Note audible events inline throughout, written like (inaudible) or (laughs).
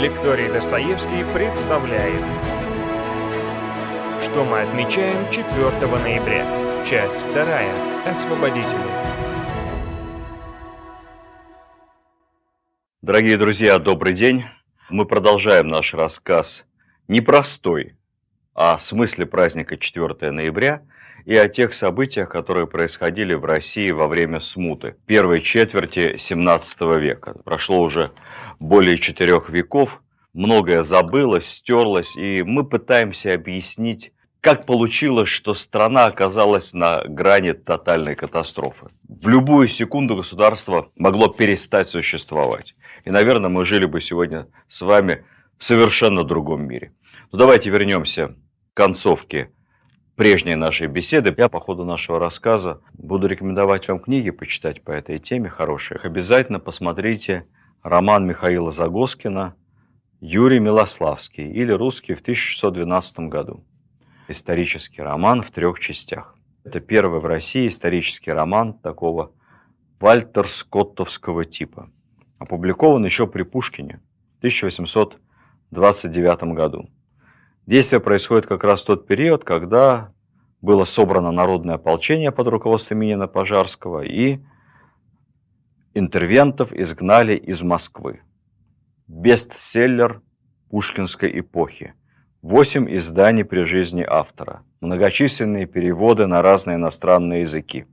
Лекторий Достоевский представляет Что мы отмечаем 4 ноября? Часть 2. Освободители. Дорогие друзья, добрый день. Мы продолжаем наш рассказ непростой о смысле праздника 4 ноября и о тех событиях, которые происходили в России во время смуты первой четверти 17 века. Прошло уже более четырех веков, многое забылось, стерлось, и мы пытаемся объяснить, как получилось, что страна оказалась на грани тотальной катастрофы. В любую секунду государство могло перестать существовать. И, наверное, мы жили бы сегодня с вами в совершенно другом мире. Но давайте вернемся к концовке прежней нашей беседы. Я по ходу нашего рассказа буду рекомендовать вам книги почитать по этой теме хорошие. Обязательно посмотрите роман Михаила Загоскина «Юрий Милославский» или «Русский» в 1612 году. Исторический роман в трех частях. Это первый в России исторический роман такого вальтер-скоттовского типа. Опубликован еще при Пушкине в 1829 году. Действие происходит как раз в тот период, когда было собрано народное ополчение под руководством Минина Пожарского и интервентов изгнали из Москвы. Бестселлер пушкинской эпохи. Восемь изданий при жизни автора. Многочисленные переводы на разные иностранные языки.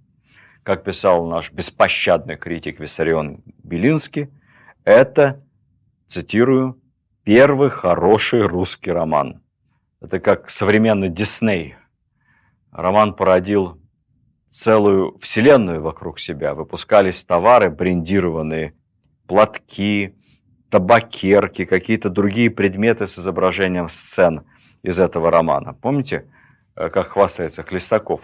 Как писал наш беспощадный критик Виссарион Белинский, это, цитирую, первый хороший русский роман. Это как современный Дисней. Роман породил целую вселенную вокруг себя. Выпускались товары брендированные, платки, табакерки, какие-то другие предметы с изображением сцен из этого романа. Помните, э, как хвастается Хлестаков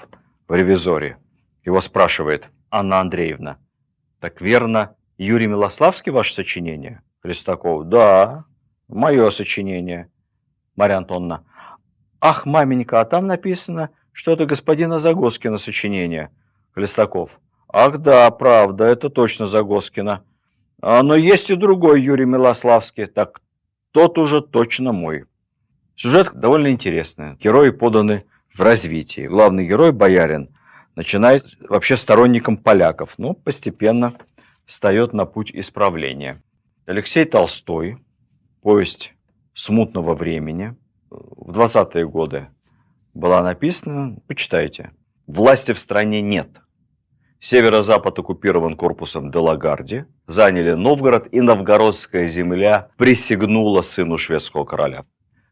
в «Ревизоре»? Его спрашивает Анна Андреевна. Так верно, Юрий Милославский ваше сочинение? Хлестаков. Да, мое сочинение. Марья Антоновна. Ах, маменька, а там написано – что это господина Загоскина сочинение. Хлестаков. Ах да, правда, это точно Загоскина. А, но есть и другой Юрий Милославский. Так тот уже точно мой. Сюжет довольно интересный. Герои поданы в развитии. Главный герой, боярин, начинает вообще сторонником поляков, но постепенно встает на путь исправления. Алексей Толстой, повесть смутного времени, в 20-е годы была написана, почитайте. Власти в стране нет. Северо-запад оккупирован корпусом Делагарди, заняли Новгород, и новгородская земля присягнула сыну шведского короля.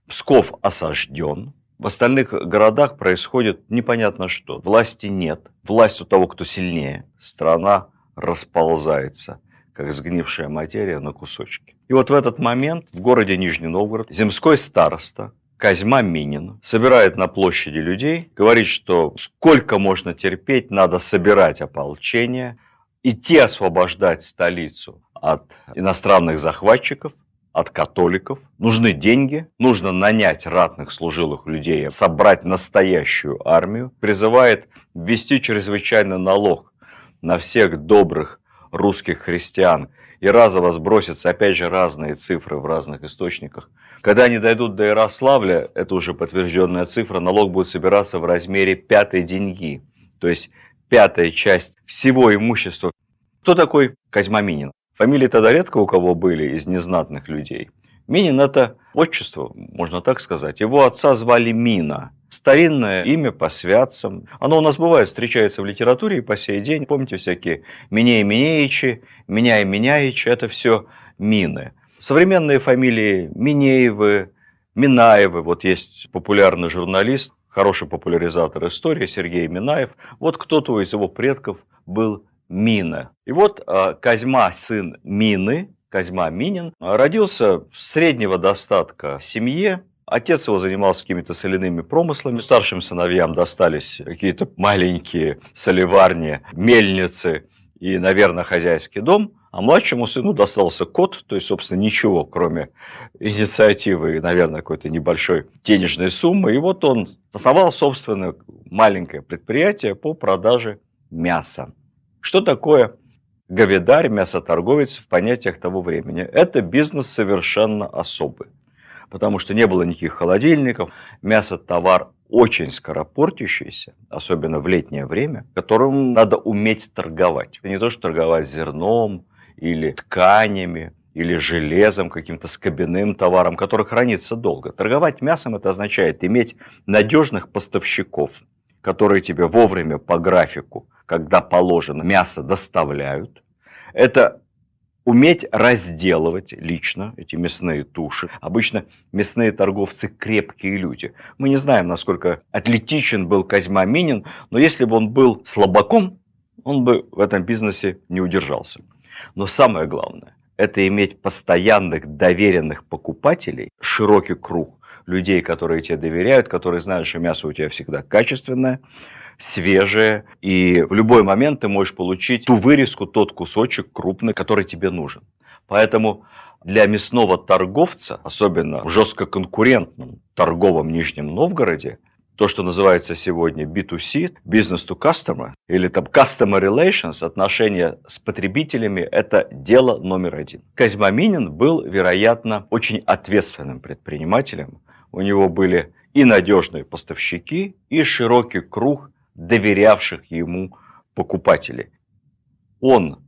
Псков осажден, в остальных городах происходит непонятно что. Власти нет, власть у того, кто сильнее. Страна расползается, как сгнившая материя на кусочки. И вот в этот момент в городе Нижний Новгород земской староста Козьма Минин собирает на площади людей, говорит, что сколько можно терпеть, надо собирать ополчение, идти освобождать столицу от иностранных захватчиков, от католиков. Нужны деньги, нужно нанять ратных служилых людей, собрать настоящую армию. Призывает ввести чрезвычайный налог на всех добрых русских христиан и разово сбросятся, опять же, разные цифры в разных источниках. Когда они дойдут до Ярославля, это уже подтвержденная цифра, налог будет собираться в размере пятой деньги, то есть пятая часть всего имущества. Кто такой Козьма Минин? Фамилии тогда редко у кого были из незнатных людей. Минин – это отчество, можно так сказать. Его отца звали Мина – старинное имя по святцам. Оно у нас бывает, встречается в литературе и по сей день. Помните всякие Минеи Минеичи, Меня и Меняичи, это все мины. Современные фамилии Минеевы, Минаевы, вот есть популярный журналист, хороший популяризатор истории Сергей Минаев. Вот кто-то из его предков был Мина. И вот а, Козьма, сын Мины, Козьма Минин, родился в среднего достатка семье, Отец его занимался какими-то соляными промыслами. Старшим сыновьям достались какие-то маленькие солеварни, мельницы и, наверное, хозяйский дом. А младшему сыну достался кот, то есть, собственно, ничего, кроме инициативы и, наверное, какой-то небольшой денежной суммы. И вот он основал, собственно, маленькое предприятие по продаже мяса. Что такое говедарь, мясоторговец в понятиях того времени. Это бизнес совершенно особый, потому что не было никаких холодильников, мясо-товар очень скоропортящийся, особенно в летнее время, которым надо уметь торговать. Это не то, что торговать зерном или тканями, или железом, каким-то скобяным товаром, который хранится долго. Торговать мясом это означает иметь надежных поставщиков, которые тебе вовремя по графику, когда положено, мясо доставляют. Это уметь разделывать лично эти мясные туши. Обычно мясные торговцы крепкие люди. Мы не знаем, насколько атлетичен был Козьма Минин, но если бы он был слабаком, он бы в этом бизнесе не удержался. Но самое главное, это иметь постоянных доверенных покупателей, широкий круг людей, которые тебе доверяют, которые знают, что мясо у тебя всегда качественное, свежее, и в любой момент ты можешь получить ту вырезку, тот кусочек крупный, который тебе нужен. Поэтому для мясного торговца, особенно в жестко конкурентном торговом Нижнем Новгороде, то, что называется сегодня B2C, business to customer, или там customer relations, отношения с потребителями, это дело номер один. Козьма Минин был, вероятно, очень ответственным предпринимателем. У него были и надежные поставщики, и широкий круг доверявших ему покупателей. Он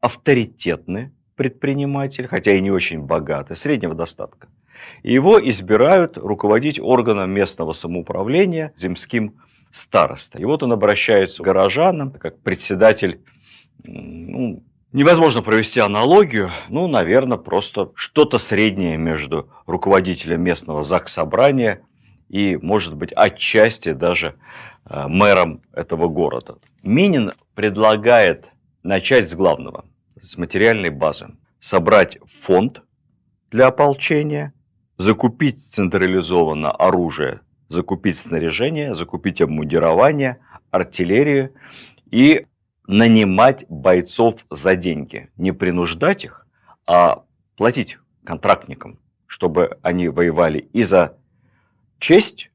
авторитетный предприниматель, хотя и не очень богатый, среднего достатка. Его избирают руководить органом местного самоуправления, земским староста. И вот он обращается к горожанам, как председатель, ну, невозможно провести аналогию, ну, наверное, просто что-то среднее между руководителем местного ЗАГС собрания и, может быть, отчасти даже мэром этого города. Минин предлагает начать с главного, с материальной базы. Собрать фонд для ополчения, закупить централизованно оружие, закупить снаряжение, закупить обмундирование, артиллерию и нанимать бойцов за деньги. Не принуждать их, а платить контрактникам, чтобы они воевали и за честь,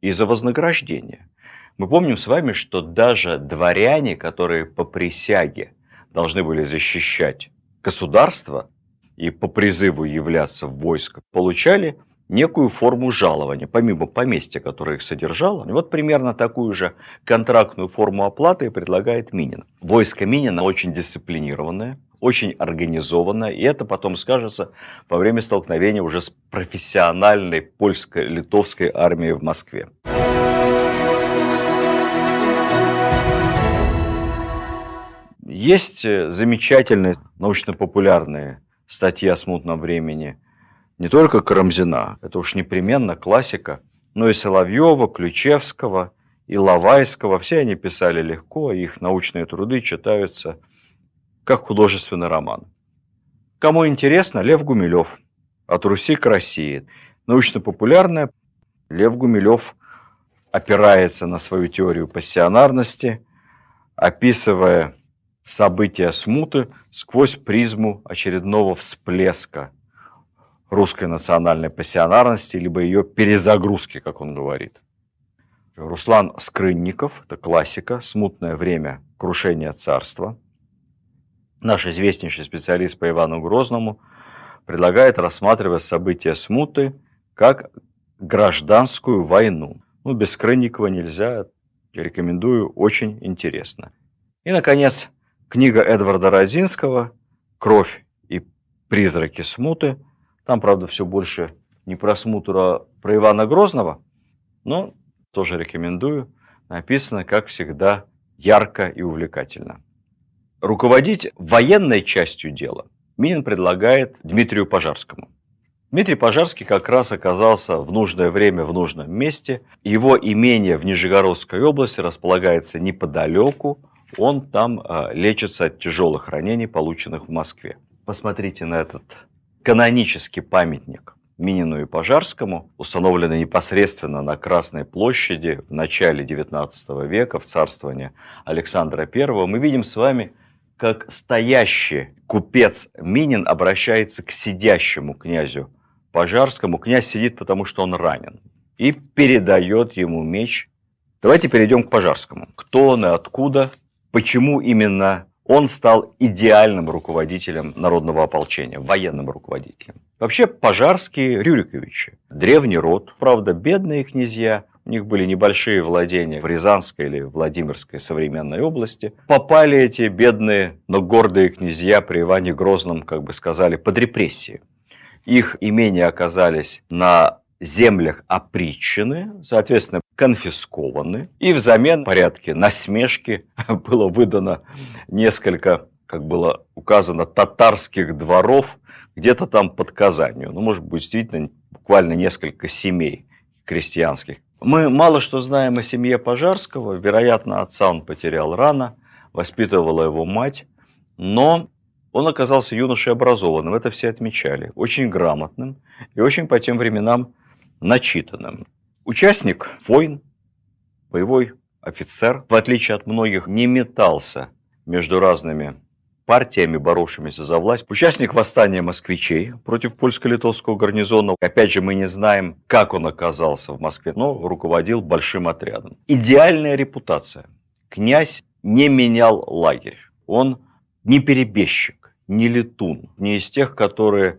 и за вознаграждение. Мы помним с вами, что даже дворяне, которые по присяге должны были защищать государство, и по призыву являться в войско получали некую форму жалования, помимо поместья, которое их содержало. Вот примерно такую же контрактную форму оплаты предлагает Минин. Войско Минина очень дисциплинированное, очень организованное, и это потом скажется во время столкновения уже с профессиональной польско-литовской армией в Москве. Есть замечательные научно-популярные статья о смутном времени не только Карамзина, это уж непременно классика, но и Соловьева, Ключевского, и Лавайского. Все они писали легко, их научные труды читаются как художественный роман. Кому интересно, Лев Гумилев «От Руси к России». Научно-популярная. Лев Гумилев опирается на свою теорию пассионарности, описывая события смуты сквозь призму очередного всплеска русской национальной пассионарности, либо ее перезагрузки, как он говорит. Руслан Скрынников, это классика, «Смутное время крушения царства». Наш известнейший специалист по Ивану Грозному предлагает рассматривать события смуты как гражданскую войну. Ну, без Скрынникова нельзя, рекомендую, очень интересно. И, наконец, Книга Эдварда Розинского «Кровь и призраки смуты». Там, правда, все больше не про смуту, а про Ивана Грозного, но тоже рекомендую. Написано, как всегда, ярко и увлекательно. Руководить военной частью дела Минин предлагает Дмитрию Пожарскому. Дмитрий Пожарский как раз оказался в нужное время в нужном месте. Его имение в Нижегородской области располагается неподалеку он там э, лечится от тяжелых ранений, полученных в Москве. Посмотрите на этот канонический памятник Минину и Пожарскому, установленный непосредственно на Красной площади в начале XIX века, в царствовании Александра I. Мы видим с вами, как стоящий купец Минин обращается к сидящему князю Пожарскому. Князь сидит, потому что он ранен, и передает ему меч. Давайте перейдем к Пожарскому. Кто он и откуда – Почему именно он стал идеальным руководителем народного ополчения, военным руководителем. Вообще пожарские Рюриковичи, древний род, правда, бедные князья, у них были небольшие владения в Рязанской или Владимирской современной области. Попали эти бедные, но гордые князья при Иване Грозном, как бы сказали, под репрессии. Их имения оказались на землях опричены, соответственно, конфискованы, и взамен в порядке насмешки (laughs) было выдано несколько, как было указано, татарских дворов где-то там под Казанью. Ну, может быть, действительно, буквально несколько семей крестьянских. Мы мало что знаем о семье Пожарского. Вероятно, отца он потерял рано, воспитывала его мать. Но он оказался юношей образованным, это все отмечали, очень грамотным и очень по тем временам начитанным. Участник войн, боевой офицер, в отличие от многих, не метался между разными партиями, боровшимися за власть. Участник восстания москвичей против польско-литовского гарнизона. Опять же, мы не знаем, как он оказался в Москве, но руководил большим отрядом. Идеальная репутация. Князь не менял лагерь. Он не перебежчик, не летун, не из тех, которые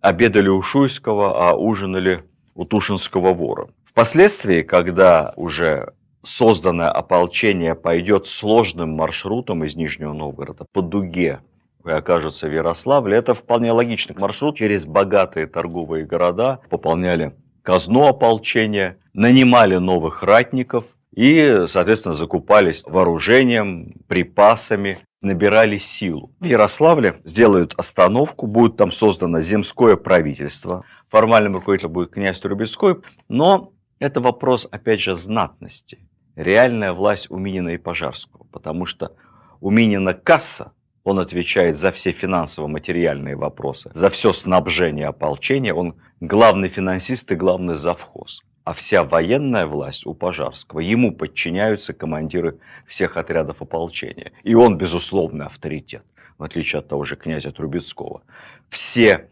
обедали у Шуйского, а ужинали у Тушинского вора. Впоследствии, когда уже созданное ополчение пойдет сложным маршрутом из Нижнего Новгорода по дуге и окажется в Ярославле, это вполне логичный маршрут через богатые торговые города, пополняли казну ополчения, нанимали новых ратников и, соответственно, закупались вооружением, припасами, набирали силу. В Ярославле сделают остановку, будет там создано земское правительство. Формальным руководителем будет князь Трубецкой, но это вопрос, опять же, знатности. Реальная власть у Минина и Пожарского, потому что у Минина касса, он отвечает за все финансово-материальные вопросы, за все снабжение ополчения, он главный финансист и главный завхоз. А вся военная власть у Пожарского, ему подчиняются командиры всех отрядов ополчения. И он, безусловный авторитет, в отличие от того же князя Трубецкого. Все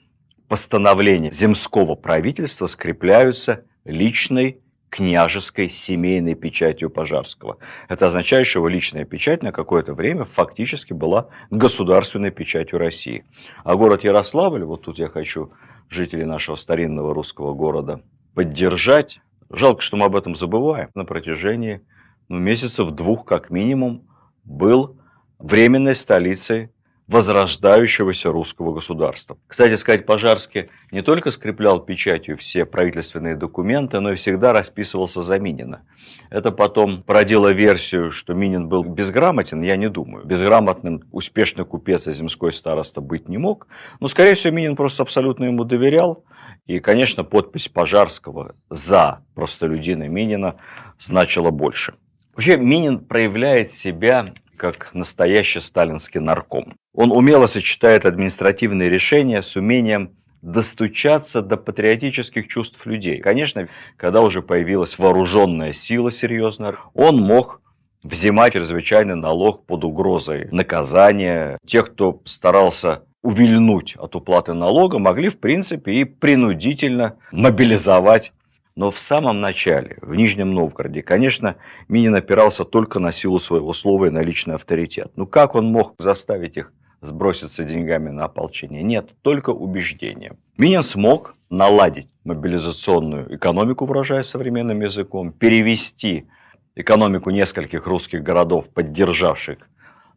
постановления земского правительства скрепляются личной княжеской семейной печатью Пожарского. Это означает, что его личная печать на какое-то время фактически была государственной печатью России. А город Ярославль, вот тут я хочу жителей нашего старинного русского города поддержать. Жалко, что мы об этом забываем. На протяжении ну, месяцев двух как минимум был временной столицей возрождающегося русского государства. Кстати сказать, Пожарский не только скреплял печатью все правительственные документы, но и всегда расписывался за Минина. Это потом породило версию, что Минин был безграмотен, я не думаю. Безграмотным успешный купец и земской староста быть не мог. Но, скорее всего, Минин просто абсолютно ему доверял. И, конечно, подпись Пожарского за простолюдина Минина значила больше. Вообще, Минин проявляет себя как настоящий сталинский нарком. Он умело сочетает административные решения с умением достучаться до патриотических чувств людей. Конечно, когда уже появилась вооруженная сила серьезная, он мог взимать чрезвычайный налог под угрозой наказания. Тех, кто старался увильнуть от уплаты налога, могли, в принципе, и принудительно мобилизовать но в самом начале, в Нижнем Новгороде, конечно, Минин опирался только на силу своего слова и на личный авторитет. Ну как он мог заставить их сброситься деньгами на ополчение? Нет, только убеждение. Минин смог наладить мобилизационную экономику, выражая современным языком, перевести экономику нескольких русских городов, поддержавших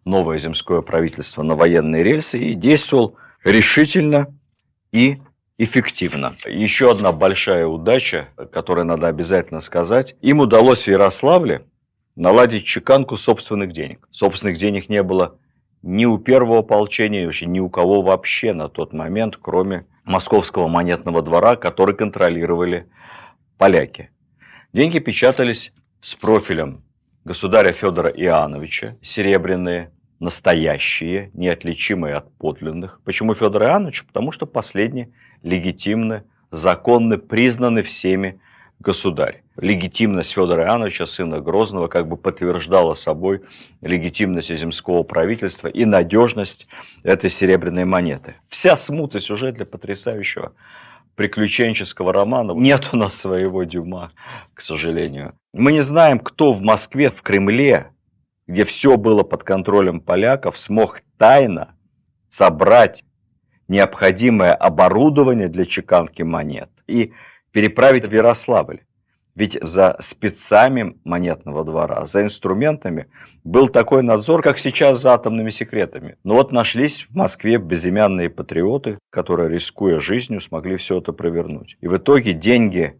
новое земское правительство на военные рельсы, и действовал решительно и эффективно. Еще одна большая удача, которую надо обязательно сказать. Им удалось в Ярославле наладить чеканку собственных денег. Собственных денег не было ни у первого ополчения, вообще ни у кого вообще на тот момент, кроме московского монетного двора, который контролировали поляки. Деньги печатались с профилем государя Федора Иоанновича, серебряные, настоящие, неотличимые от подлинных. Почему Федор Иоаннович? Потому что последний легитимны, законны, признаны всеми государь. Легитимность Федора Иоанновича, сына Грозного, как бы подтверждала собой легитимность земского правительства и надежность этой серебряной монеты. Вся смута сюжет для потрясающего приключенческого романа. Нет у нас своего Дюма, к сожалению. Мы не знаем, кто в Москве, в Кремле где все было под контролем поляков, смог тайно собрать необходимое оборудование для чеканки монет и переправить в Ярославль. Ведь за спецами монетного двора, за инструментами был такой надзор, как сейчас за атомными секретами. Но вот нашлись в Москве безымянные патриоты, которые, рискуя жизнью, смогли все это провернуть. И в итоге деньги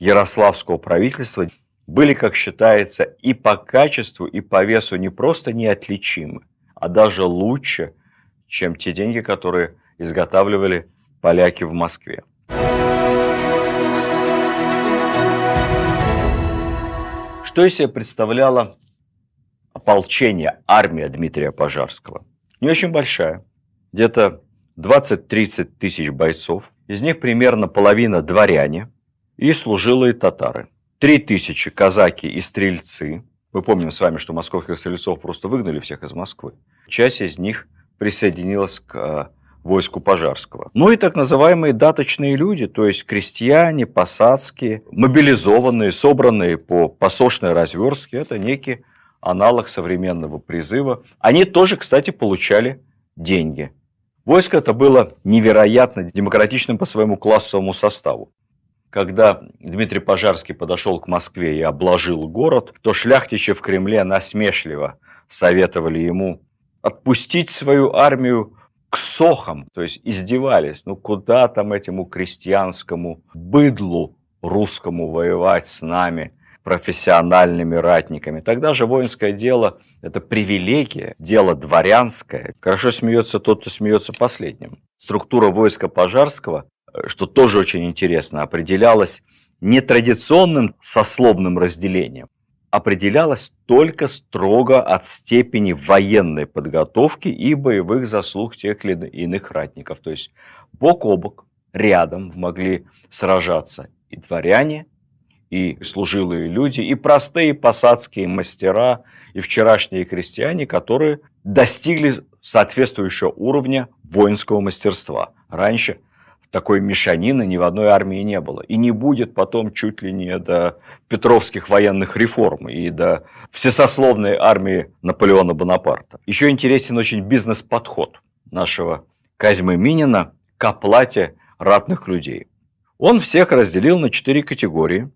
ярославского правительства были, как считается, и по качеству, и по весу не просто неотличимы, а даже лучше, чем те деньги, которые изготавливали поляки в Москве. Что из себя представляло ополчение, армия Дмитрия Пожарского? Не очень большая, где-то 20-30 тысяч бойцов, из них примерно половина дворяне и служилые татары. Три тысячи казаки и стрельцы. Мы помним с вами, что московских стрельцов просто выгнали всех из Москвы. Часть из них присоединилась к э, войску Пожарского. Ну и так называемые даточные люди, то есть крестьяне, посадские, мобилизованные, собранные по посошной разверстке, это некий аналог современного призыва. Они тоже, кстати, получали деньги. Войско это было невероятно демократичным по своему классовому составу. Когда Дмитрий Пожарский подошел к Москве и обложил город, то шляхтичи в Кремле насмешливо советовали ему отпустить свою армию к сохам, то есть издевались. Ну куда там этому крестьянскому быдлу русскому воевать с нами, профессиональными ратниками. Тогда же воинское дело – это привилегия, дело дворянское. Хорошо смеется тот, кто смеется последним. Структура войска Пожарского, что тоже очень интересно, определялась нетрадиционным сословным разделением, определялась только строго от степени военной подготовки и боевых заслуг тех или иных ратников. То есть бок о бок, рядом могли сражаться и дворяне, и служилые люди, и простые посадские мастера, и вчерашние крестьяне, которые достигли соответствующего уровня воинского мастерства. Раньше такой мешанины ни в одной армии не было. И не будет потом чуть ли не до петровских военных реформ и до всесословной армии Наполеона Бонапарта. Еще интересен очень бизнес-подход нашего Казьмы Минина к оплате ратных людей. Он всех разделил на четыре категории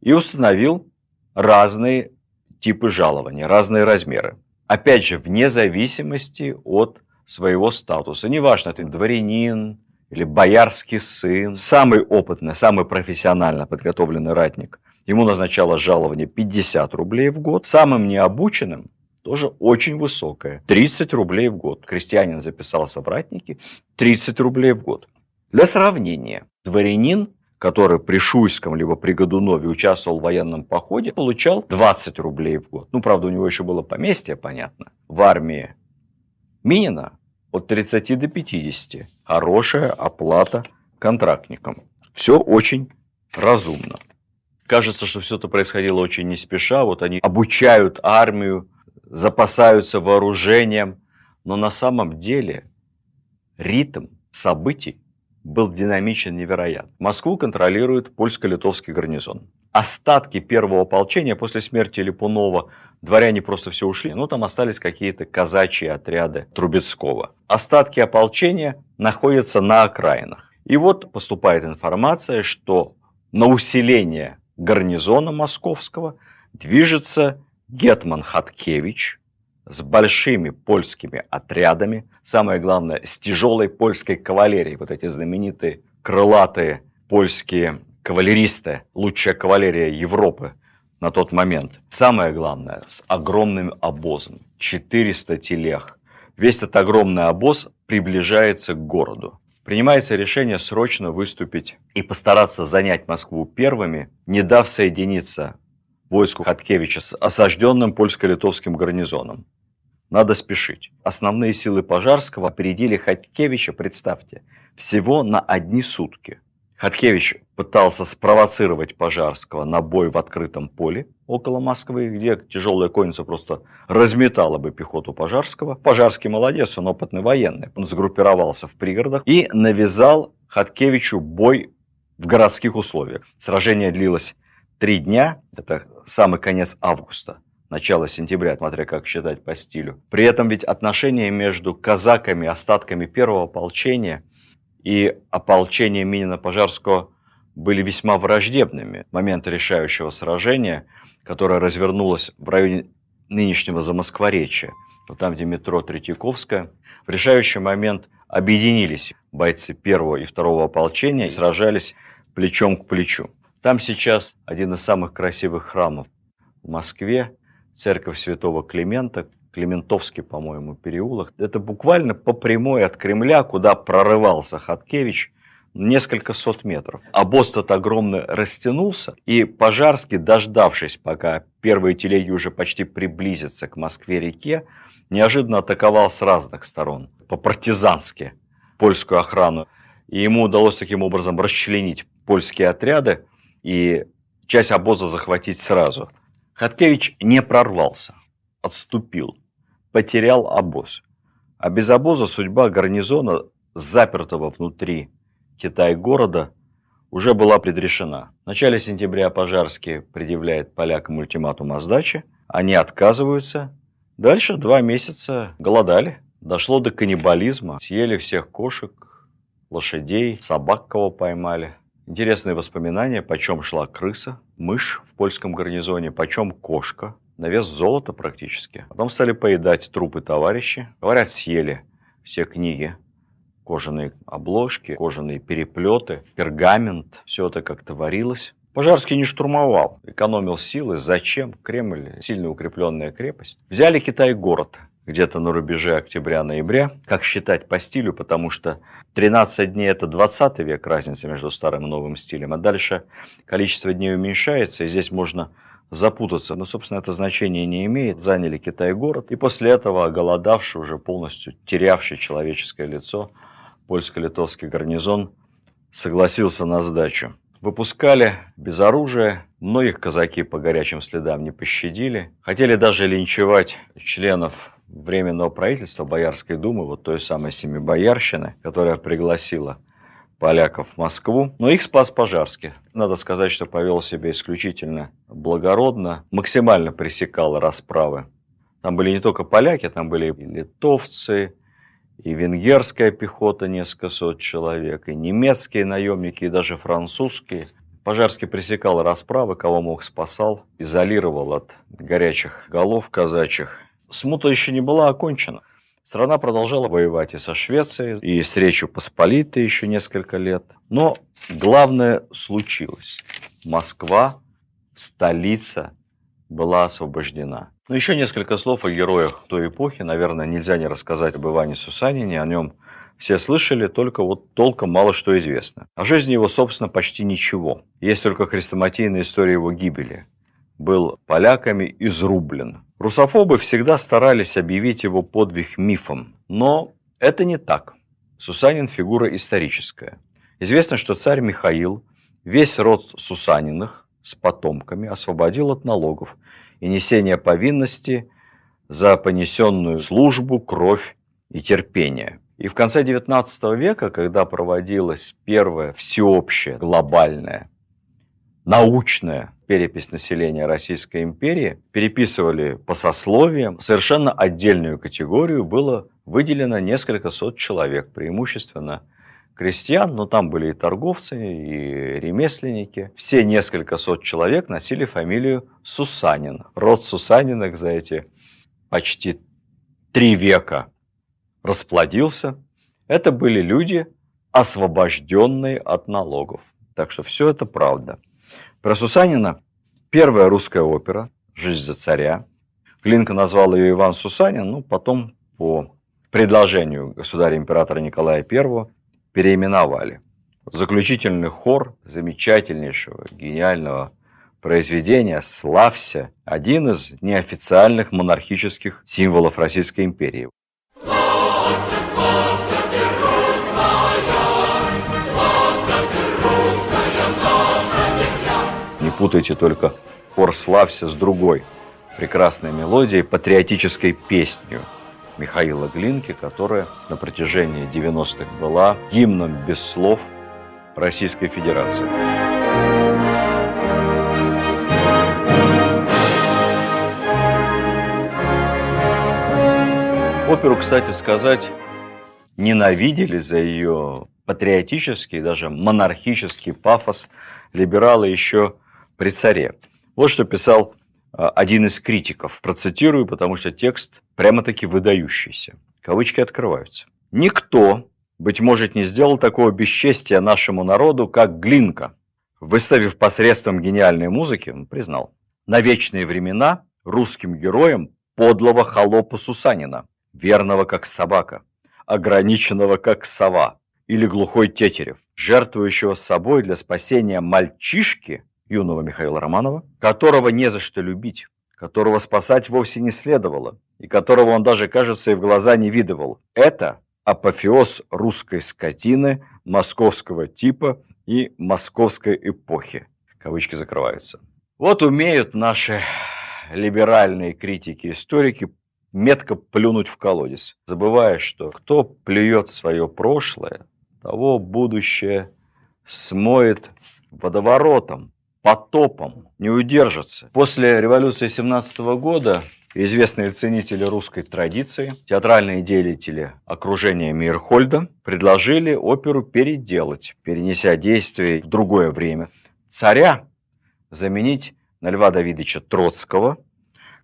и установил разные типы жалования, разные размеры. Опять же, вне зависимости от своего статуса. Неважно, ты дворянин, или боярский сын, самый опытный, самый профессионально подготовленный ратник, ему назначалось жалование 50 рублей в год, самым необученным тоже очень высокое, 30 рублей в год. Крестьянин записался в ратники, 30 рублей в год. Для сравнения, дворянин, который при Шуйском либо при Годунове участвовал в военном походе, получал 20 рублей в год. Ну, правда, у него еще было поместье, понятно. В армии Минина от 30 до 50. Хорошая оплата контрактникам. Все очень разумно. Кажется, что все это происходило очень не спеша. Вот они обучают армию, запасаются вооружением. Но на самом деле ритм событий был динамичен невероятно. Москву контролирует польско-литовский гарнизон. Остатки первого ополчения после смерти Липунова Дворяне просто все ушли, но там остались какие-то казачьи отряды Трубецкого. Остатки ополчения находятся на окраинах. И вот поступает информация, что на усиление гарнизона московского движется Гетман Хаткевич с большими польскими отрядами, самое главное, с тяжелой польской кавалерией, вот эти знаменитые крылатые польские кавалеристы, лучшая кавалерия Европы, на тот момент. Самое главное, с огромным обозом, 400 телег. Весь этот огромный обоз приближается к городу. Принимается решение срочно выступить и постараться занять Москву первыми, не дав соединиться войску Хаткевича с осажденным польско-литовским гарнизоном. Надо спешить. Основные силы Пожарского опередили Хаткевича, представьте, всего на одни сутки – Хаткевич пытался спровоцировать Пожарского на бой в открытом поле около Москвы, где тяжелая конница просто разметала бы пехоту Пожарского. Пожарский молодец, он опытный военный. Он сгруппировался в пригородах и навязал Хаткевичу бой в городских условиях. Сражение длилось три дня, это самый конец августа начало сентября, смотря как считать по стилю. При этом ведь отношения между казаками, остатками первого ополчения и ополчением Минина-Пожарского были весьма враждебными. Момент решающего сражения, которое развернулось в районе нынешнего Замоскворечья, там, где метро Третьяковская, в решающий момент объединились бойцы первого и второго ополчения и сражались плечом к плечу. Там сейчас один из самых красивых храмов в Москве, церковь святого Климента, Климентовский, по-моему, переулок. Это буквально по прямой от Кремля, куда прорывался Хаткевич, несколько сот метров. А тот огромный растянулся, и Пожарский, дождавшись, пока первые телеги уже почти приблизятся к Москве-реке, неожиданно атаковал с разных сторон, по-партизански, польскую охрану. И ему удалось таким образом расчленить польские отряды и часть обоза захватить сразу. Хаткевич не прорвался, отступил, потерял обоз. А без обоза судьба гарнизона, запертого внутри Китай-города, уже была предрешена. В начале сентября Пожарский предъявляет полякам ультиматум о сдаче. Они отказываются. Дальше два месяца голодали. Дошло до каннибализма. Съели всех кошек, лошадей, собак кого поймали. Интересные воспоминания, почем шла крыса, мышь в польском гарнизоне, почем кошка, на вес золота практически. Потом стали поедать трупы товарищи. Говорят, съели все книги, кожаные обложки, кожаные переплеты, пергамент. Все это как-то варилось. Пожарский не штурмовал, экономил силы. Зачем? Кремль – сильно укрепленная крепость. Взяли Китай-город где-то на рубеже октября-ноября. Как считать по стилю, потому что 13 дней – это 20 век, разница между старым и новым стилем. А дальше количество дней уменьшается, и здесь можно запутаться. Но, собственно, это значение не имеет. Заняли Китай-город, и после этого оголодавший, уже полностью терявший человеческое лицо, польско-литовский гарнизон согласился на сдачу. Выпускали без оружия, многих казаки по горячим следам не пощадили. Хотели даже линчевать членов Временного правительства Боярской думы, вот той самой Семибоярщины, которая пригласила поляков в Москву, но их спас Пожарский. Надо сказать, что повел себя исключительно благородно, максимально пресекал расправы. Там были не только поляки, там были и литовцы, и венгерская пехота несколько сот человек, и немецкие наемники, и даже французские. Пожарский пресекал расправы, кого мог спасал, изолировал от горячих голов казачьих смута еще не была окончена. Страна продолжала воевать и со Швецией, и с Речью Посполитой еще несколько лет. Но главное случилось. Москва, столица, была освобождена. Но еще несколько слов о героях той эпохи. Наверное, нельзя не рассказать об Иване Сусанине. О нем все слышали, только вот толком мало что известно. О жизни его, собственно, почти ничего. Есть только хрестоматийная история его гибели. Был поляками изрублен Русофобы всегда старались объявить его подвиг мифом, но это не так. Сусанин – фигура историческая. Известно, что царь Михаил весь род Сусаниных с потомками освободил от налогов и несения повинности за понесенную службу, кровь и терпение. И в конце XIX века, когда проводилась первая всеобщая глобальная научная перепись населения Российской империи, переписывали по сословиям. Совершенно отдельную категорию было выделено несколько сот человек, преимущественно крестьян, но там были и торговцы, и ремесленники. Все несколько сот человек носили фамилию Сусанин. Род Сусаниных за эти почти три века расплодился. Это были люди, освобожденные от налогов. Так что все это правда. Про Сусанина первая русская опера «Жизнь за царя». Глинка назвал ее Иван Сусанин, ну, потом по предложению государя-императора Николая I переименовали. Заключительный хор замечательнейшего, гениального произведения «Славься» – один из неофициальных монархических символов Российской империи. Путайте только «Хор славься» с другой прекрасной мелодией, патриотической песней Михаила Глинки, которая на протяжении 90-х была гимном без слов Российской Федерации. Оперу, кстати сказать, ненавидели за ее патриотический, даже монархический пафос либералы еще при царе. Вот что писал а, один из критиков. Процитирую, потому что текст прямо-таки выдающийся. Кавычки открываются. «Никто, быть может, не сделал такого бесчестия нашему народу, как Глинка, выставив посредством гениальной музыки, он признал, на вечные времена русским героям подлого холопа Сусанина, верного как собака, ограниченного как сова, или глухой Тетерев, жертвующего собой для спасения мальчишки, юного Михаила Романова, которого не за что любить, которого спасать вовсе не следовало, и которого он даже, кажется, и в глаза не видывал. Это апофеоз русской скотины московского типа и московской эпохи. Кавычки закрываются. Вот умеют наши либеральные критики-историки метко плюнуть в колодец, забывая, что кто плюет свое прошлое, того будущее смоет водоворотом, потопом, не удержится. После революции 17 года известные ценители русской традиции, театральные деятели окружения Мирхольда предложили оперу переделать, перенеся действие в другое время. Царя заменить на Льва Давидовича Троцкого,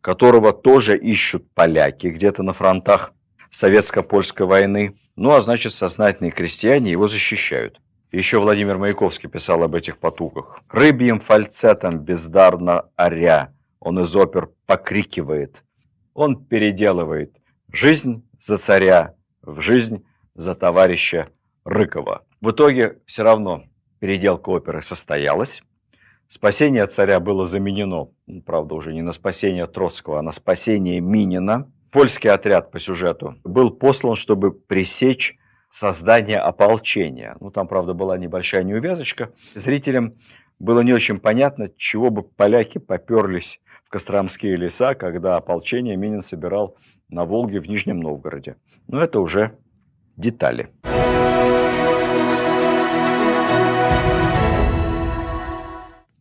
которого тоже ищут поляки где-то на фронтах советско-польской войны. Ну, а значит, сознательные крестьяне его защищают. Еще Владимир Маяковский писал об этих потуках. «Рыбьим фальцетом бездарно оря, он из опер покрикивает. Он переделывает жизнь за царя в жизнь за товарища Рыкова». В итоге все равно переделка оперы состоялась. Спасение царя было заменено, ну, правда, уже не на спасение Троцкого, а на спасение Минина. Польский отряд по сюжету был послан, чтобы пресечь создание ополчения. Ну, там, правда, была небольшая неувязочка. Зрителям было не очень понятно, чего бы поляки поперлись в Костромские леса, когда ополчение Минин собирал на Волге в Нижнем Новгороде. Но это уже детали.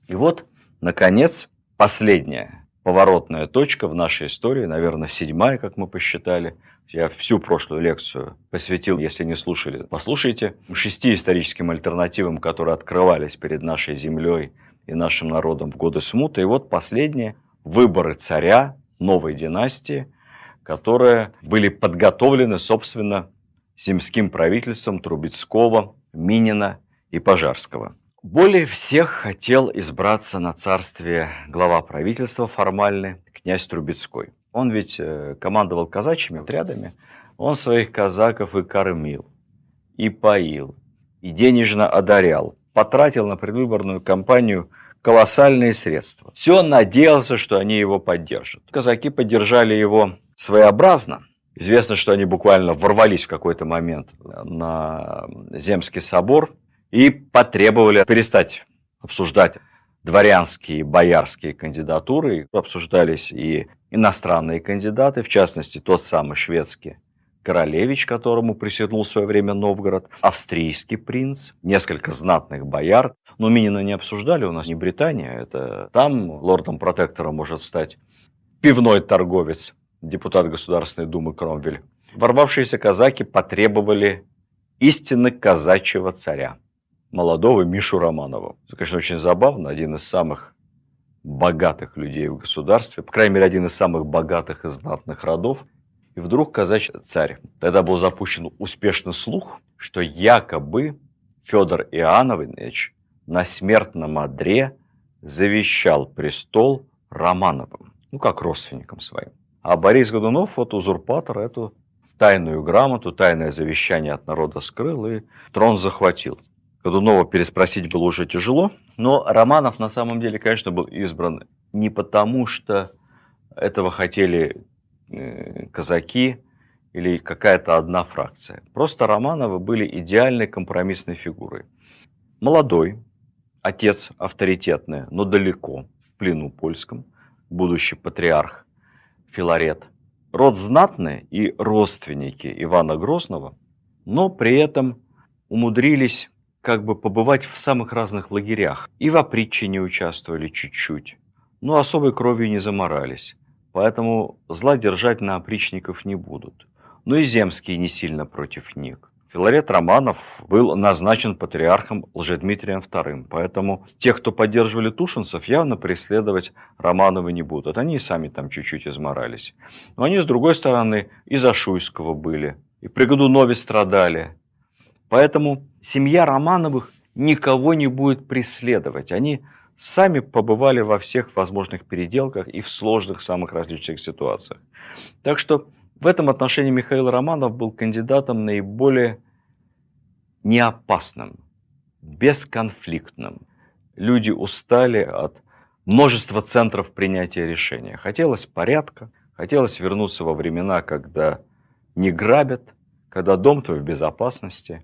И вот, наконец, последняя поворотная точка в нашей истории, наверное, седьмая, как мы посчитали. Я всю прошлую лекцию посвятил, если не слушали, послушайте, шести историческим альтернативам, которые открывались перед нашей землей и нашим народом в годы смуты. И вот последние выборы царя новой династии, которые были подготовлены, собственно, земским правительством Трубецкого, Минина и Пожарского. Более всех хотел избраться на царствие глава правительства формальный, князь Трубецкой. Он ведь э, командовал казачьими отрядами, он своих казаков и кормил, и поил, и денежно одарял, потратил на предвыборную кампанию колоссальные средства. Все надеялся, что они его поддержат. Казаки поддержали его своеобразно. Известно, что они буквально ворвались в какой-то момент на Земский собор и потребовали перестать обсуждать дворянские боярские кандидатуры. Обсуждались и иностранные кандидаты, в частности, тот самый шведский королевич, которому присягнул в свое время Новгород, австрийский принц, несколько знатных бояр. Но Минина не обсуждали, у нас не Британия, это там лордом-протектором может стать пивной торговец, депутат Государственной Думы Кромвель. Ворвавшиеся казаки потребовали истинно казачьего царя молодого Мишу Романова. Это, конечно, очень забавно. Один из самых богатых людей в государстве, по крайней мере, один из самых богатых и знатных родов. И вдруг казачий царь. Тогда был запущен успешный слух, что якобы Федор Иоаннович на смертном одре завещал престол Романовым, ну, как родственникам своим. А Борис Годунов, вот узурпатор, эту тайную грамоту, тайное завещание от народа скрыл и трон захватил. Годунова переспросить было уже тяжело, но Романов на самом деле, конечно, был избран не потому, что этого хотели э, казаки или какая-то одна фракция. Просто Романовы были идеальной компромиссной фигурой. Молодой, отец авторитетный, но далеко, в плену польском, будущий патриарх Филарет. Род знатный и родственники Ивана Грозного, но при этом умудрились как бы побывать в самых разных лагерях. И в опритчине участвовали чуть-чуть, но особой кровью не заморались. Поэтому зла держать на опричников не будут. но и земские не сильно против них. Филарет Романов был назначен патриархом Лжедмитрием II, поэтому тех, кто поддерживали Тушинцев, явно преследовать Романовы не будут. Они и сами там чуть-чуть изморались. Но они, с другой стороны, и за Шуйского были, и при Годунове страдали. Поэтому семья Романовых никого не будет преследовать. Они сами побывали во всех возможных переделках и в сложных самых различных ситуациях. Так что в этом отношении Михаил Романов был кандидатом наиболее неопасным, бесконфликтным. Люди устали от множества центров принятия решения. Хотелось порядка, хотелось вернуться во времена, когда не грабят, когда дом твой в безопасности,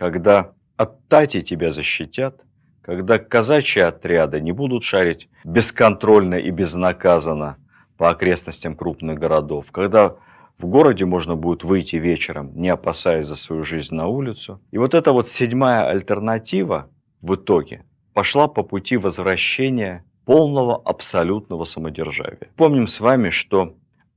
когда от Тати тебя защитят, когда казачьи отряды не будут шарить бесконтрольно и безнаказанно по окрестностям крупных городов, когда в городе можно будет выйти вечером, не опасаясь за свою жизнь на улицу. И вот эта вот седьмая альтернатива в итоге пошла по пути возвращения полного абсолютного самодержавия. Помним с вами, что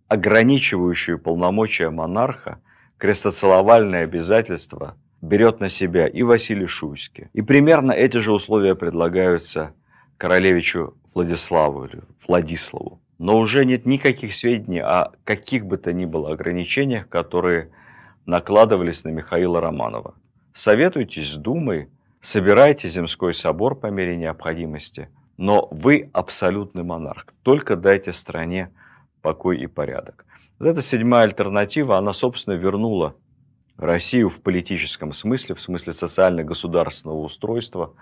ограничивающие полномочия монарха крестоцеловальное обязательство берет на себя и Василий Шуйский. И примерно эти же условия предлагаются королевичу Владиславу Владиславу но уже нет никаких сведений о каких бы то ни было ограничениях, которые накладывались на Михаила Романова. Советуйтесь с Думой, собирайте земской собор по мере необходимости, но вы абсолютный монарх. Только дайте стране покой и порядок. Вот эта седьмая альтернатива, она, собственно, вернула Россию в политическом смысле, в смысле социально-государственного устройства,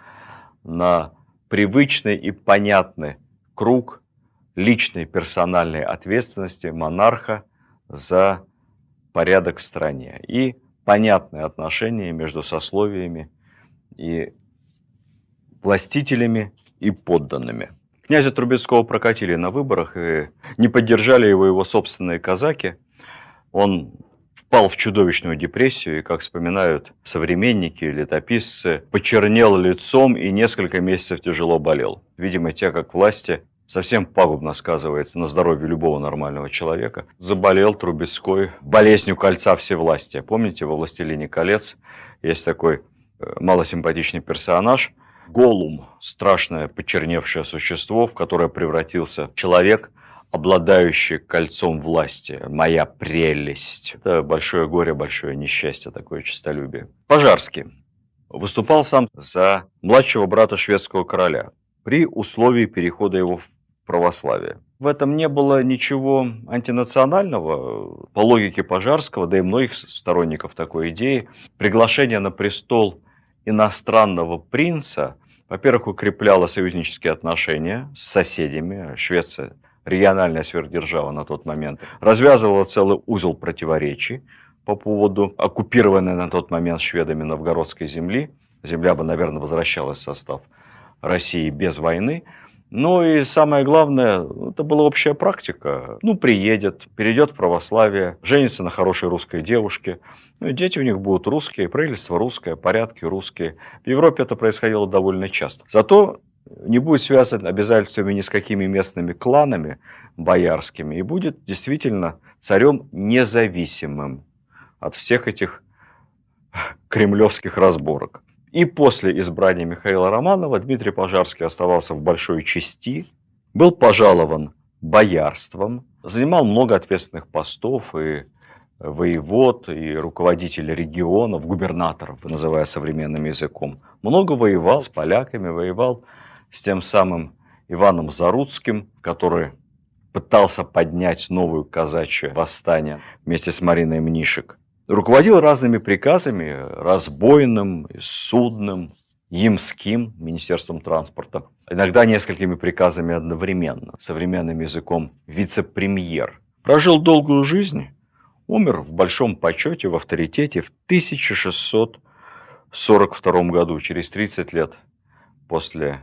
на привычный и понятный круг личной персональной ответственности монарха за порядок в стране и понятные отношения между сословиями и властителями и подданными. Князя Трубецкого прокатили на выборах и не поддержали его его собственные казаки. Он впал в чудовищную депрессию и, как вспоминают современники, летописцы, почернел лицом и несколько месяцев тяжело болел. Видимо, те, как власти, совсем пагубно сказывается на здоровье любого нормального человека. Заболел Трубецкой болезнью кольца всевластия. Помните, во «Властелине колец» есть такой э, малосимпатичный персонаж, Голум, страшное почерневшее существо, в которое превратился человек, обладающий кольцом власти. Моя прелесть. Это большое горе, большое несчастье, такое честолюбие. Пожарский выступал сам за младшего брата шведского короля при условии перехода его в православия. В этом не было ничего антинационального. По логике Пожарского, да и многих сторонников такой идеи, приглашение на престол иностранного принца, во-первых, укрепляло союзнические отношения с соседями. Швеция, региональная сверхдержава на тот момент, развязывала целый узел противоречий по поводу оккупированной на тот момент шведами новгородской земли. Земля бы, наверное, возвращалась в состав России без войны – ну и самое главное, это была общая практика. Ну, приедет, перейдет в православие, женится на хорошей русской девушке. Ну и дети у них будут русские, правительство русское, порядки русские. В Европе это происходило довольно часто. Зато не будет связан обязательствами ни с какими местными кланами боярскими и будет действительно царем независимым от всех этих кремлевских разборок. И после избрания Михаила Романова Дмитрий Пожарский оставался в большой части, был пожалован боярством, занимал много ответственных постов и воевод, и руководитель регионов, губернаторов, называя современным языком. Много воевал с поляками, воевал с тем самым Иваном Заруцким, который пытался поднять новую казачье восстание вместе с Мариной Мнишек. Руководил разными приказами, разбойным, судным, Ямским, Министерством транспорта, иногда несколькими приказами одновременно, современным языком вице-премьер. Прожил долгую жизнь, умер в большом почете, в авторитете в 1642 году, через 30 лет после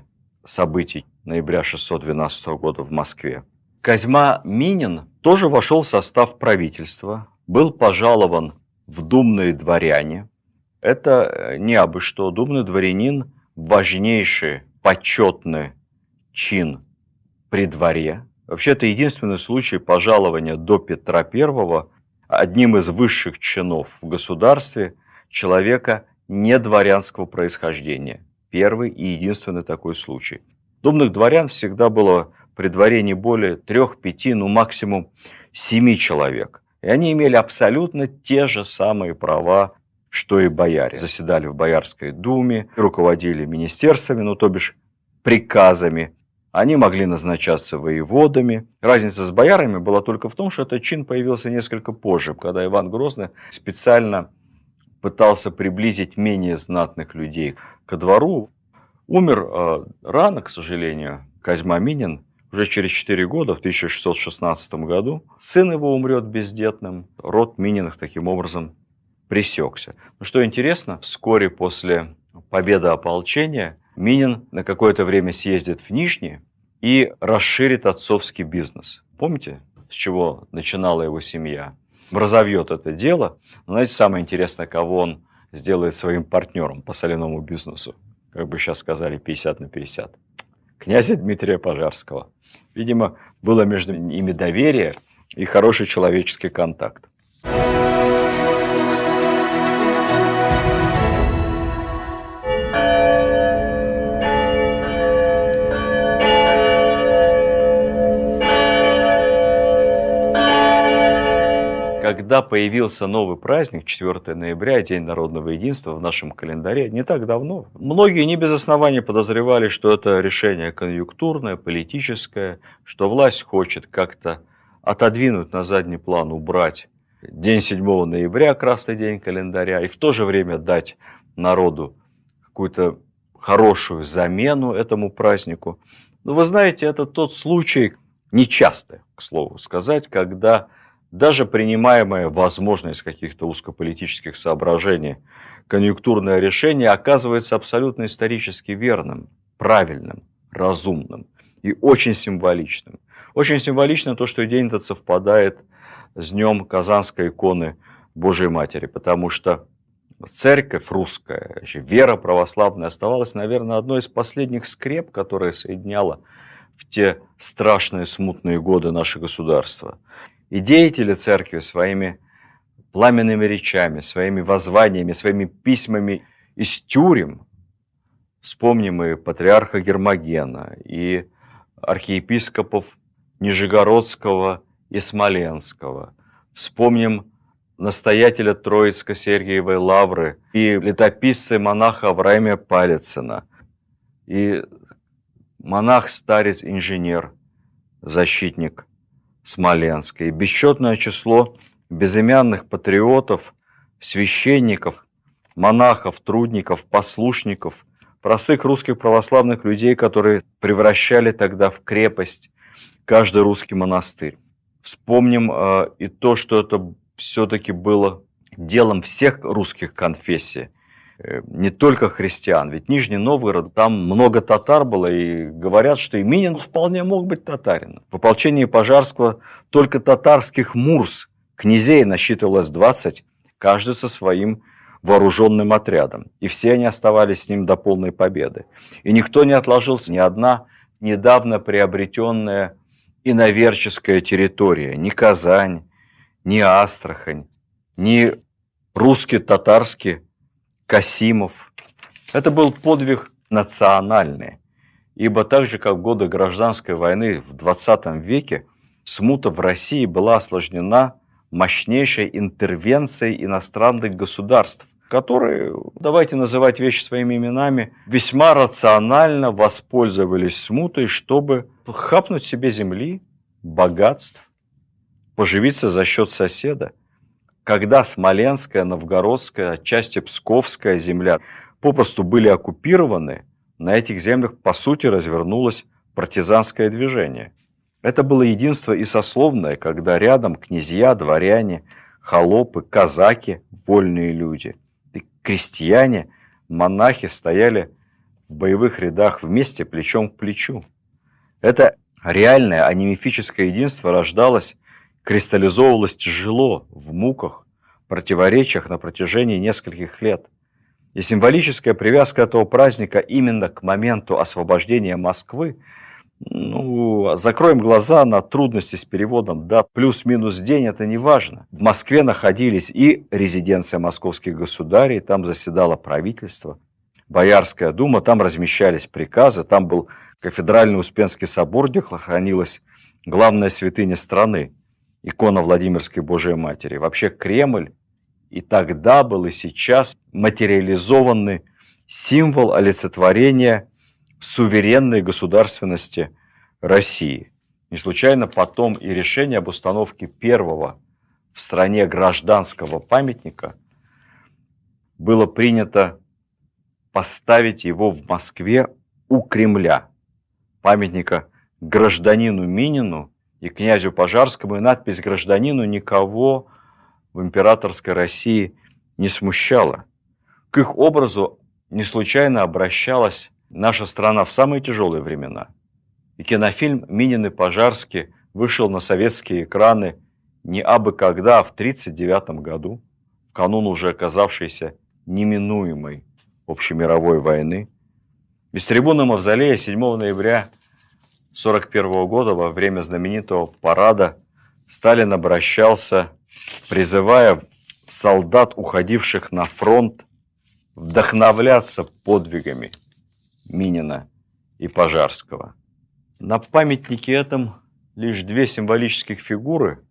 событий ноября 612 года в Москве. Козьма Минин тоже вошел в состав правительства, был пожалован в думные дворяне. Это э, не абы что. Думный дворянин – важнейший почетный чин при дворе. Вообще, это единственный случай пожалования до Петра I одним из высших чинов в государстве человека не дворянского происхождения. Первый и единственный такой случай. Думных дворян всегда было при дворе не более трех, пяти, ну максимум семи человек. И они имели абсолютно те же самые права, что и бояре. Заседали в Боярской думе, руководили министерствами, ну то бишь приказами. Они могли назначаться воеводами. Разница с боярами была только в том, что этот чин появился несколько позже, когда Иван Грозный специально пытался приблизить менее знатных людей ко двору. Умер э, рано, к сожалению, Козьма Минин, уже через 4 года, в 1616 году. Сын его умрет бездетным. Род Мининых таким образом пресекся. Но что интересно, вскоре после победы ополчения Минин на какое-то время съездит в Нижний и расширит отцовский бизнес. Помните, с чего начинала его семья? Разовьет это дело. Но знаете, самое интересное, кого он сделает своим партнером по соляному бизнесу? Как бы сейчас сказали, 50 на 50. Князя Дмитрия Пожарского. Видимо, было между ими доверие и хороший человеческий контакт. Когда появился новый праздник, 4 ноября, День народного единства в нашем календаре, не так давно, многие не без основания подозревали, что это решение конъюнктурное, политическое, что власть хочет как-то отодвинуть на задний план, убрать день 7 ноября, красный день календаря, и в то же время дать народу какую-то хорошую замену этому празднику. Но вы знаете, это тот случай, нечастый, к слову сказать, когда даже принимаемое, возможно, из каких-то узкополитических соображений, конъюнктурное решение оказывается абсолютно исторически верным, правильным, разумным и очень символичным. Очень символично то, что день этот совпадает с днем Казанской иконы Божьей Матери, потому что церковь русская, вера православная оставалась, наверное, одной из последних скреп, которая соединяла в те страшные смутные годы наше государство. И деятели церкви своими пламенными речами, своими воззваниями, своими письмами из тюрем, вспомним и патриарха Гермогена, и архиепископов Нижегородского и Смоленского, вспомним настоятеля Троицко-Сергиевой лавры и летописцы монаха Авраамия Палицына, и монах-старец-инженер, защитник Смоленска. И бесчетное число безымянных патриотов, священников, монахов, трудников, послушников, простых русских православных людей, которые превращали тогда в крепость каждый русский монастырь. Вспомним э, и то, что это все-таки было делом всех русских конфессий, не только христиан. Ведь Нижний Новгород, там много татар было, и говорят, что и Минин вполне мог быть татарином. В ополчении Пожарского только татарских мурс, князей насчитывалось 20, каждый со своим вооруженным отрядом. И все они оставались с ним до полной победы. И никто не отложился, ни одна недавно приобретенная иноверческая территория, ни Казань, ни Астрахань, ни русский, татарский Касимов. Это был подвиг национальный, ибо так же, как в годы гражданской войны в 20 веке, смута в России была осложнена мощнейшей интервенцией иностранных государств, которые, давайте называть вещи своими именами, весьма рационально воспользовались смутой, чтобы хапнуть себе земли, богатств, поживиться за счет соседа когда Смоленская, Новгородская, отчасти Псковская земля попросту были оккупированы, на этих землях по сути развернулось партизанское движение. Это было единство и сословное, когда рядом князья, дворяне, холопы, казаки, вольные люди, и крестьяне, монахи стояли в боевых рядах вместе плечом к плечу. Это реальное, а не мифическое единство рождалось кристаллизовывалось тяжело, в муках, противоречиях на протяжении нескольких лет. И символическая привязка этого праздника именно к моменту освобождения Москвы Ну, закроем глаза на трудности с переводом. Да, плюс-минус день, это не важно. В Москве находились и резиденция московских государей, там заседало правительство, Боярская дума, там размещались приказы, там был кафедральный Успенский собор, где хранилась главная святыня страны, икона Владимирской Божией Матери. Вообще Кремль и тогда был, и сейчас материализованный символ олицетворения суверенной государственности России. Не случайно потом и решение об установке первого в стране гражданского памятника было принято поставить его в Москве у Кремля. Памятника гражданину Минину и князю Пожарскому, и надпись «Гражданину» никого в императорской России не смущала. К их образу не случайно обращалась наша страна в самые тяжелые времена. И кинофильм «Минин и Пожарский» вышел на советские экраны не абы когда, а в 1939 году, в канун уже оказавшейся неминуемой общемировой войны. Из трибуны Мавзолея 7 ноября 1941 года во время знаменитого парада Сталин обращался, призывая солдат, уходивших на фронт, вдохновляться подвигами Минина и Пожарского. На памятнике этом лишь две символических фигуры.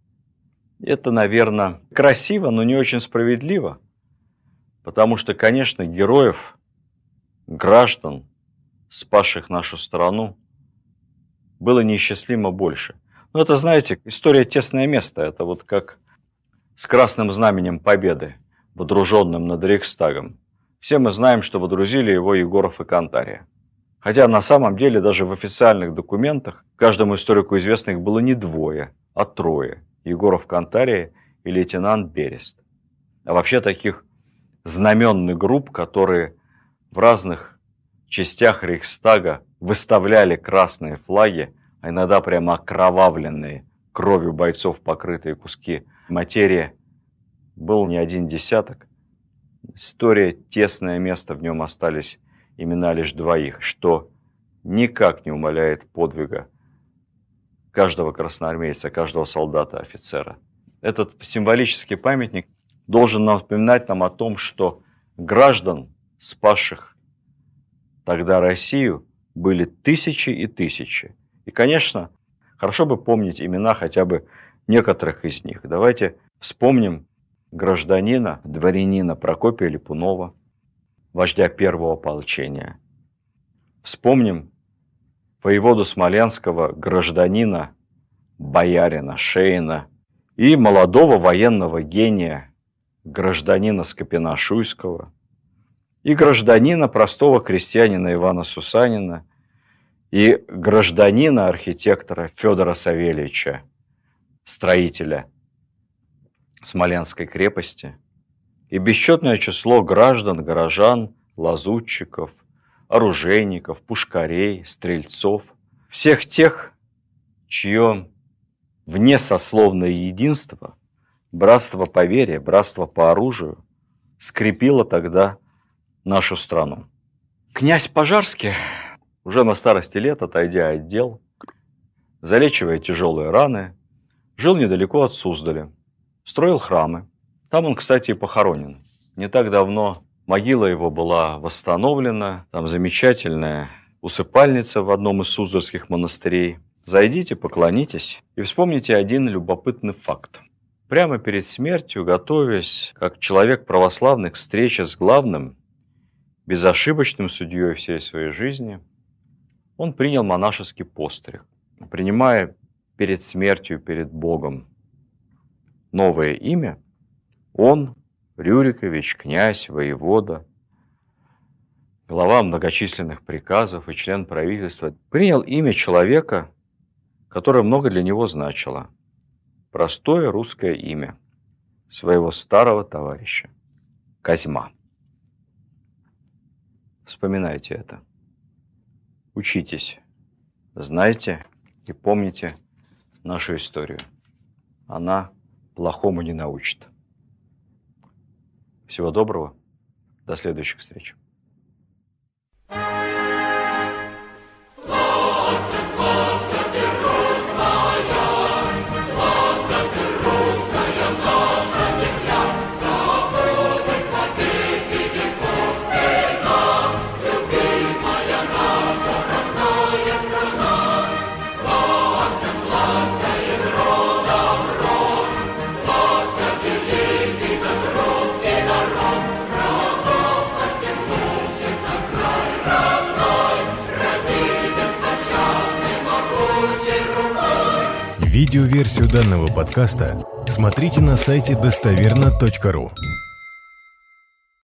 Это, наверное, красиво, но не очень справедливо. Потому что, конечно, героев, граждан, спасших нашу страну, было неисчислимо больше. Но это, знаете, история тесное место. Это вот как с красным знаменем победы, водруженным над Рейхстагом. Все мы знаем, что водрузили его Егоров и Кантария. Хотя на самом деле даже в официальных документах каждому историку известно их было не двое, а трое. Егоров Кантария и лейтенант Берест. А вообще таких знаменных групп, которые в разных частях Рейхстага выставляли красные флаги, а иногда прямо окровавленные, кровью бойцов покрытые куски материи, был не один десяток. История тесное место, в нем остались имена лишь двоих, что никак не умаляет подвига каждого красноармейца, каждого солдата, офицера. Этот символический памятник должен напоминать нам о том, что граждан, спасших тогда Россию, были тысячи и тысячи. И, конечно, хорошо бы помнить имена хотя бы некоторых из них. Давайте вспомним гражданина, дворянина Прокопия Липунова, вождя первого ополчения. Вспомним воеводу Смоленского, гражданина, боярина Шейна и молодого военного гения, гражданина Скопина-Шуйского, и гражданина простого крестьянина Ивана Сусанина, и гражданина архитектора Федора Савельевича, строителя Смоленской крепости, и бесчетное число граждан, горожан, лазутчиков, оружейников, пушкарей, стрельцов, всех тех, чье внесословное единство, братство по вере, братство по оружию скрепило тогда нашу страну. Князь Пожарский, уже на старости лет, отойдя от дел, залечивая тяжелые раны, жил недалеко от Суздаля, строил храмы. Там он, кстати, и похоронен. Не так давно могила его была восстановлена, там замечательная усыпальница в одном из суздальских монастырей. Зайдите, поклонитесь и вспомните один любопытный факт. Прямо перед смертью, готовясь, как человек православный, к встрече с главным, безошибочным судьей всей своей жизни, он принял монашеский постриг, принимая перед смертью, перед Богом новое имя, он, Рюрикович, князь, воевода, глава многочисленных приказов и член правительства, принял имя человека, которое много для него значило. Простое русское имя своего старого товарища – Козьма. Вспоминайте это. Учитесь, знайте и помните нашу историю. Она плохому не научит. Всего доброго. До следующих встреч. Видеоверсию данного подкаста смотрите на сайте достоверно.ру.